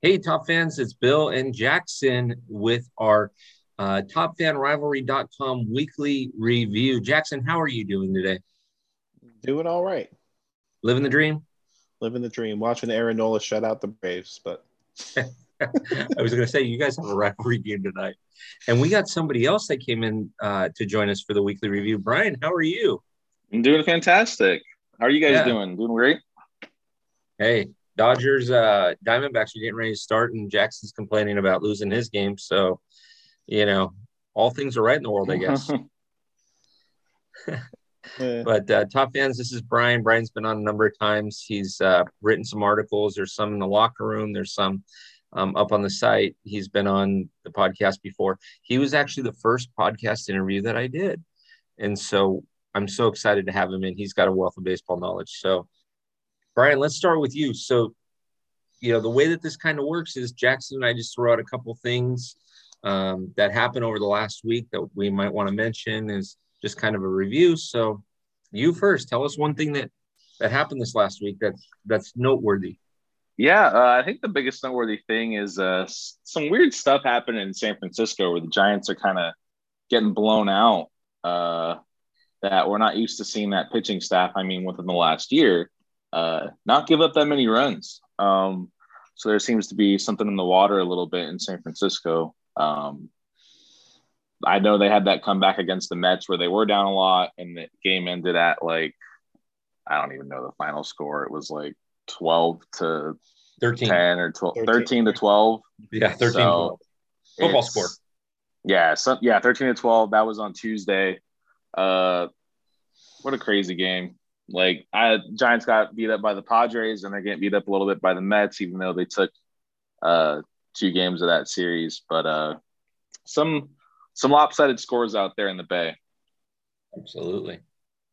Hey, top fans, it's Bill and Jackson with our uh, topfanrivalry.com weekly review. Jackson, how are you doing today? Doing all right. Living the dream? Living the dream. Watching Aaron Nola shut out the Braves, but I was going to say, you guys have a rivalry game tonight. And we got somebody else that came in uh, to join us for the weekly review. Brian, how are you? I'm doing fantastic. How are you guys yeah. doing? Doing great? Hey, Dodgers, uh, Diamondbacks are getting ready to start, and Jackson's complaining about losing his game. So, you know, all things are right in the world, I guess. but uh, top fans, this is Brian. Brian's been on a number of times. He's uh, written some articles. There's some in the locker room. There's some um, up on the site. He's been on the podcast before. He was actually the first podcast interview that I did, and so I'm so excited to have him in. He's got a wealth of baseball knowledge. So Brian, let's start with you. So, you know, the way that this kind of works is Jackson and I just throw out a couple things um, that happened over the last week that we might want to mention is just kind of a review. So, you first, tell us one thing that that happened this last week that's that's noteworthy. Yeah, uh, I think the biggest noteworthy thing is uh, some weird stuff happened in San Francisco where the Giants are kind of getting blown out. Uh, that we're not used to seeing that pitching staff. I mean, within the last year, uh, not give up that many runs. Um, so there seems to be something in the water a little bit in San Francisco. Um, I know they had that comeback against the Mets where they were down a lot, and the game ended at like I don't even know the final score. It was like twelve to 13. 10 or 12, 13, 13 to 12. Yeah, 13 so Football score. Yeah, so yeah, 13 to 12. That was on Tuesday. Uh what a crazy game. Like I Giants got beat up by the Padres and they're getting beat up a little bit by the Mets, even though they took uh, two games of that series. But uh, some some lopsided scores out there in the Bay. Absolutely,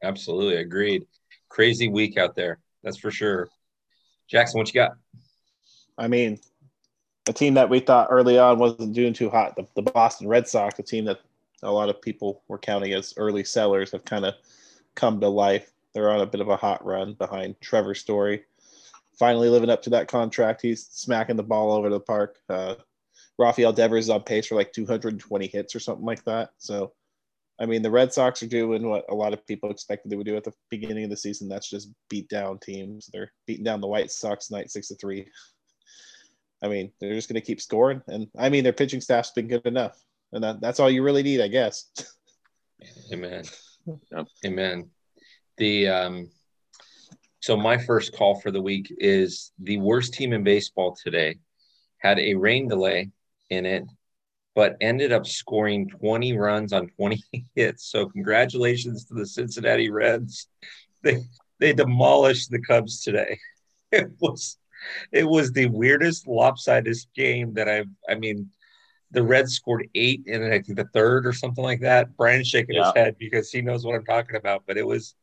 absolutely agreed. Crazy week out there, that's for sure. Jackson, what you got? I mean, a team that we thought early on wasn't doing too hot, the, the Boston Red Sox, a team that a lot of people were counting as early sellers, have kind of come to life. They're on a bit of a hot run behind Trevor Story. Finally living up to that contract. He's smacking the ball over the park. Uh, Rafael Devers is on pace for like 220 hits or something like that. So, I mean, the Red Sox are doing what a lot of people expected they would do at the beginning of the season. That's just beat down teams. They're beating down the White Sox night six to three. I mean, they're just going to keep scoring. And I mean, their pitching staff's been good enough. And that, that's all you really need, I guess. Amen. Yep. Amen the um, so my first call for the week is the worst team in baseball today had a rain delay in it, but ended up scoring 20 runs on 20 hits. So congratulations to the Cincinnati Reds. They they demolished the Cubs today. It was it was the weirdest lopsided game that I've I mean the Reds scored eight in I think the third or something like that. Brian's shaking yeah. his head because he knows what I'm talking about, but it was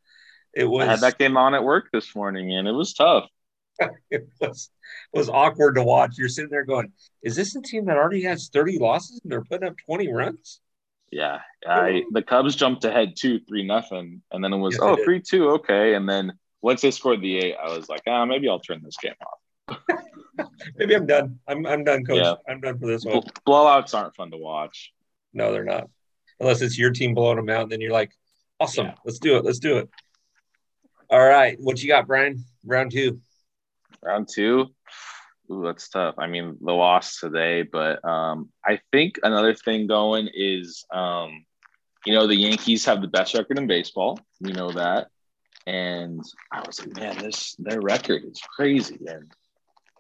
it was I had that game on at work this morning, and it was tough. it was it was awkward to watch. You're sitting there going, "Is this a team that already has 30 losses and they're putting up 20 runs?" Yeah, I, the Cubs jumped ahead two, three nothing, and then it was yes, oh three two, okay. And then once they scored the eight, I was like, ah, maybe I'll turn this game off. maybe I'm done. I'm I'm done, coach. Yeah. I'm done for this one. Blowouts aren't fun to watch. No, they're not. Unless it's your team blowing them out, and then you're like, awesome, yeah. let's do it, let's do it. All right. What you got, Brian? Round two. Round two. Ooh, that's tough. I mean, the loss today, but um, I think another thing going is, um, you know, the Yankees have the best record in baseball. We know that, and I was like, man, this their record is crazy, and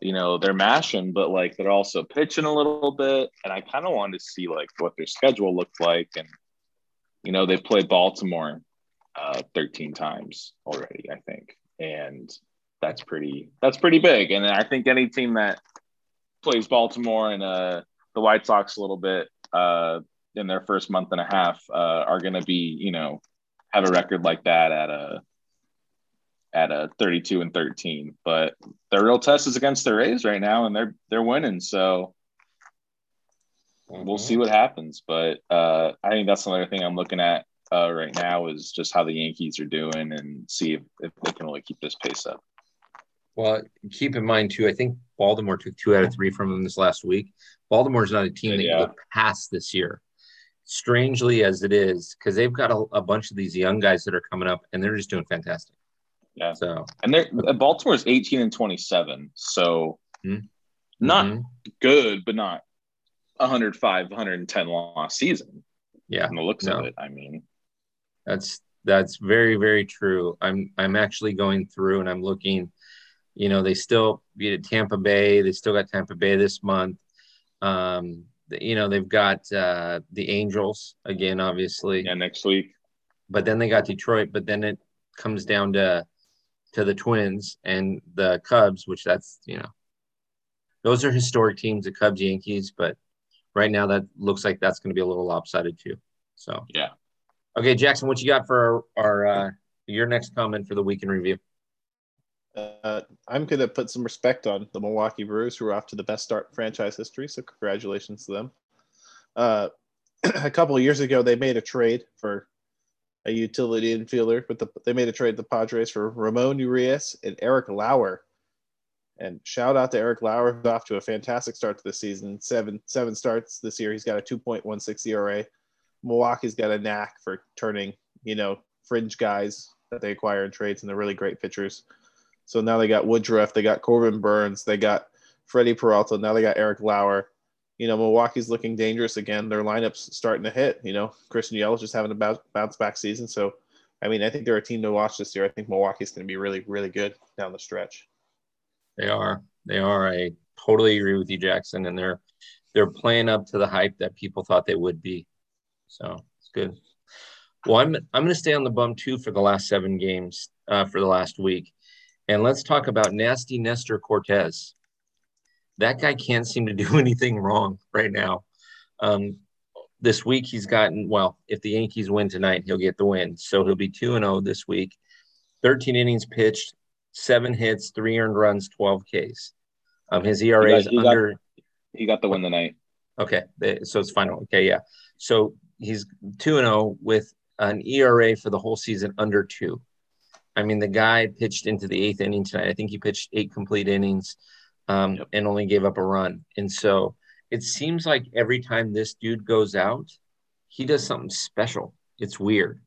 you know they're mashing, but like they're also pitching a little bit, and I kind of wanted to see like what their schedule looked like, and you know they played Baltimore uh, 13 times already, I think, and that's pretty that's pretty big. And I think any team that plays Baltimore and uh, the White Sox a little bit uh, in their first month and a half uh, are going to be, you know, have a record like that at a at a 32 and 13. But their real test is against the Rays right now, and they're they're winning. So mm-hmm. we'll see what happens. But uh, I think that's another thing I'm looking at uh, right now is just how the Yankees are doing and see if, if they can really keep this pace up. Well, keep in mind too. I think Baltimore took two out of three from them this last week. Baltimore's not a team that Yeah. you look past this year. Strangely as it is, because they've got a, a bunch of these young guys that are coming up and they're just doing fantastic. Yeah. So And they're uh, Baltimore's 18 and 27. So Mhm. not mhm. good, but not 105, 110 loss season. yeah, From the looks No. of it, I mean, That's that's very very true. I'm I'm actually going through and I'm looking. You know, they still beat at Tampa Bay. They still got Tampa Bay this month. Um, you know, they've got uh, the Angels again, obviously, yeah, next week. but then they got Detroit. But then it comes down to to the Twins and the Cubs, which that's you know, those are historic teams, the Cubs, Yankees. But right now, that looks like that's going to be a little lopsided too. So Yeah. Okay, Jackson, what you got for our, our uh, your next comment for the week in review? Uh, I'm going to put some respect on the Milwaukee Brewers, who are off to the best start in franchise history. So congratulations to them. Uh, a couple of years ago, they made a trade for a utility infielder, but the, they made a trade the Padres for Ramon Urias and Eric Lauer. And shout out to Eric Lauer, who's off to a fantastic start to the season. Seven seven starts this year. He's got a 2.16 ERA. Milwaukee's got a knack for turning, you know, fringe guys that they acquire in trades into really great pitchers. So now they got Woodruff, they got Corbin Burnes, they got Freddie Peralta, now they got Eric Lauer. You know, Milwaukee's looking dangerous again. Their lineup's starting to hit. You know, Christian Yelich just having a bounce back season. So, I mean, I think they're a team to watch this year. I think Milwaukee's going to be really, really good down the stretch. They are. They are. I totally agree with you, Jackson. And they're they're playing up to the hype that people thought they would be. So it's good. Well, I'm I'm going to stay on the bum too for the last seven games uh, for the last week, and let's talk about nasty Nestor Cortes. That guy can't seem to do anything wrong right now. Um, this week he's gotten well. If the Yankees win tonight, he'll get the win, so he'll be two and zero this week. Thirteen innings pitched, seven hits, three earned runs, 12 Ks. Um, his ERA is he got- under. He got the win tonight. Okay, so it's final. Okay, yeah. So he's two and zero with an ERA for the whole season under two. I mean, the guy pitched into the eighth inning tonight. I think he pitched eight complete innings, um, Yep. and only gave up a run. And so it seems like every time this dude goes out, he does something special. It's weird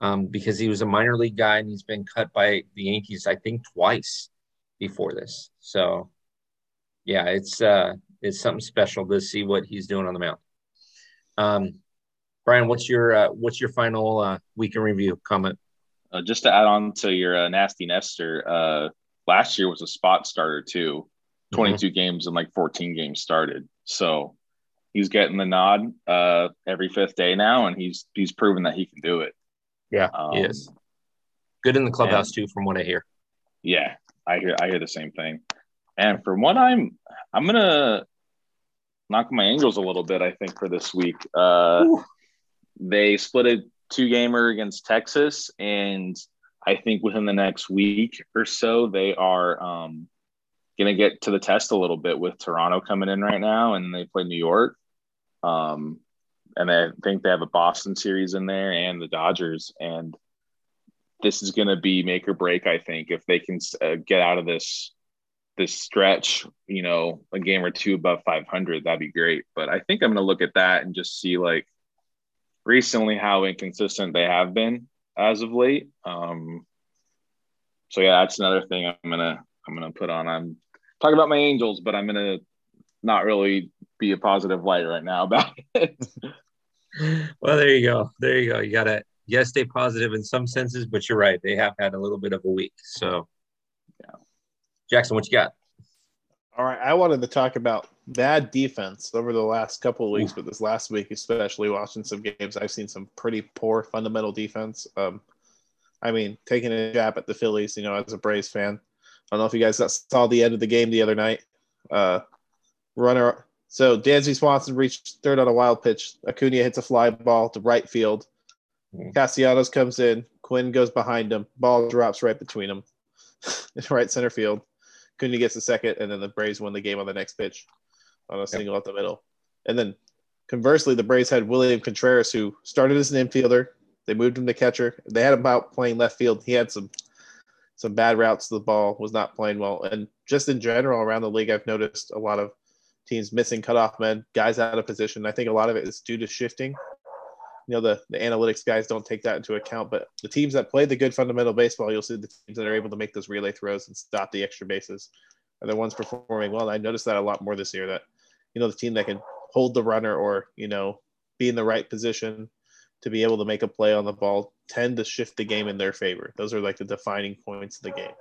um, because he was a minor league guy and he's been cut by the Yankees, I think, twice before this. So, yeah, it's uh, it's something special to see what he's doing on the mound. Um, Brian, what's your uh, what's your final uh, week in review comment? Uh, just to add on to your uh, nasty Nestor, uh, last year was a spot starter too. 22 games and like 14 games started. So he's getting the nod uh, every fifth day now, and he's he's proven that he can do it. Yeah, Um, he is good in the clubhouse too, from what I hear. Yeah, I hear I hear the same thing. And from what I'm I'm gonna knock my Angels a little bit, I think, for this week. Uh Ooh. They split a two gamer against Texas, and I think within the next week or so, they are um gonna get to the test a little bit with Toronto coming in right now, and they play New York. Um and I think they have a Boston series in there and the Dodgers. And this is going to be make or break. I think if they can uh, get out of this this stretch, you know, a game or two above 500, that'd be great. But I think I'm going to look at that and just see like recently how inconsistent they have been as of late. Um, so yeah, that's another thing I'm gonna I'm gonna put on. I'm talking about my Angels, but I'm gonna not really be a positive light right now about it. Well, there you go. There you go. You gotta yes, stay positive in some senses, but you're right. They have had a little bit of a week. So, Yeah. Jackson, what you got? All right, I wanted to talk about bad defense over the last couple of weeks, but this last week, especially watching some games, I've seen some pretty poor fundamental defense. Um, I mean, taking a jab at the Phillies, you know, as a Braves fan. I don't know if you guys saw the end of the game the other night. Uh, runner, so Dansby Swanson reached third on a wild pitch. Acuna hits a fly ball to right field. Hmm. Castellanos comes in. Quinn goes behind him. Ball drops right between them, in right center field. Acuna gets the second, and then the Braves win the game on the next pitch on a single up the middle. And then conversely, the Braves had William Contreras, who started as an infielder. They moved him to catcher. They had him out playing left field. He had some some bad routes to the ball, was not playing well. And just in general around the league, I've noticed a lot of teams missing cutoff men, guys out of position. I think a lot of it is due to shifting. You know, the, the analytics guys don't take that into account, but the teams that play the good fundamental baseball, you'll see the teams that are able to make those relay throws and stop the extra bases are the ones performing well. I noticed that a lot more this year that, you know, the team that can hold the runner or, you know, be in the right position to be able to make a play on the ball tend to shift the game in their favor. Those are like the defining points of the game.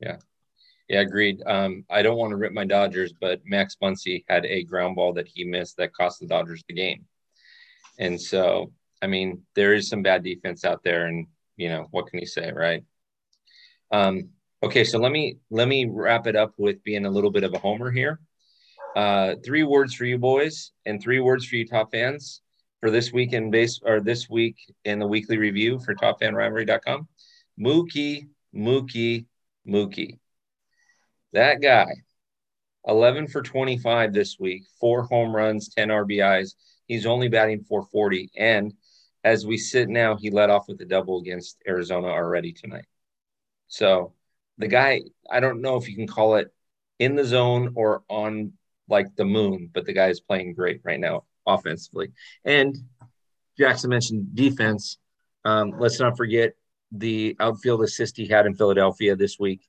Yeah. Yeah, agreed. Um, I don't want to rip my Dodgers, but Max Muncy had a ground ball that he missed that cost the Dodgers the game. And so, I mean, there is some bad defense out there, and you know what can you say, right? Um, okay, so let me let me wrap it up with being a little bit of a homer here. Uh, three words for you boys, and three words for you top fans for this week in base or this week in the weekly review for topfanrivalry.com. Mookie, Mookie, Mookie. That guy, 11 for 25 this week, four home runs, 10 RBIs. He's only batting 440. And as we sit now, he led off with a double against Arizona already tonight. So the guy, I don't know if you can call it in the zone or on like the moon, but the guy is playing great right now offensively. And Jackson mentioned defense. Um, let's not forget the outfield assist he had in Philadelphia this week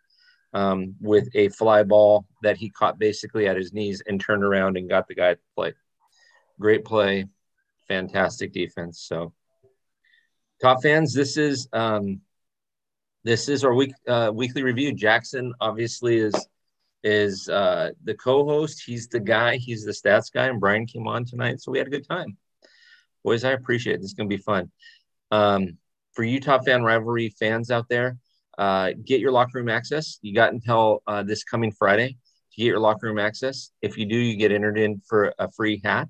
um, with a fly ball that he caught basically at his knees and turned around and got the guy to play. Great play, fantastic defense. So, top fans, this is um, this is our week uh, weekly review. Jackson obviously is is uh, the co-host. He's the guy. He's the stats guy, and Brian came on tonight, so we had a good time. Boys, I appreciate it. This is gonna be fun. Um, for top fan rivalry fans out there, uh, get your locker room access. You got until uh, this coming Friday to get your locker room access. If you do, you get entered in for a free hat.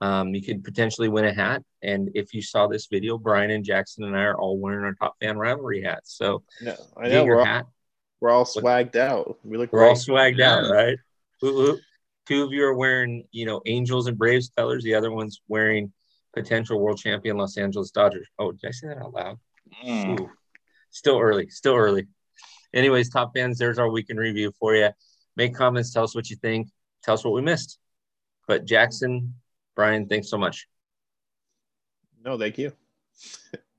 Um, you could potentially win a hat. And if you saw this video, Brian and Jackson and I are all wearing our top fan rivalry hats. So no, I know your hat. We're all swagged out. We look. We're great. all swagged out, right? Two of you are wearing, you know, Angels and Braves colors. The other one's wearing potential world champion Los Angeles Dodgers. Oh, did I say that out loud? Mm. Still early. Still early. Anyways, top fans, there's our weekend review for you. Make comments. Tell us what you think. Tell us what we missed. But Jackson, Brian, thanks so much. No, thank you.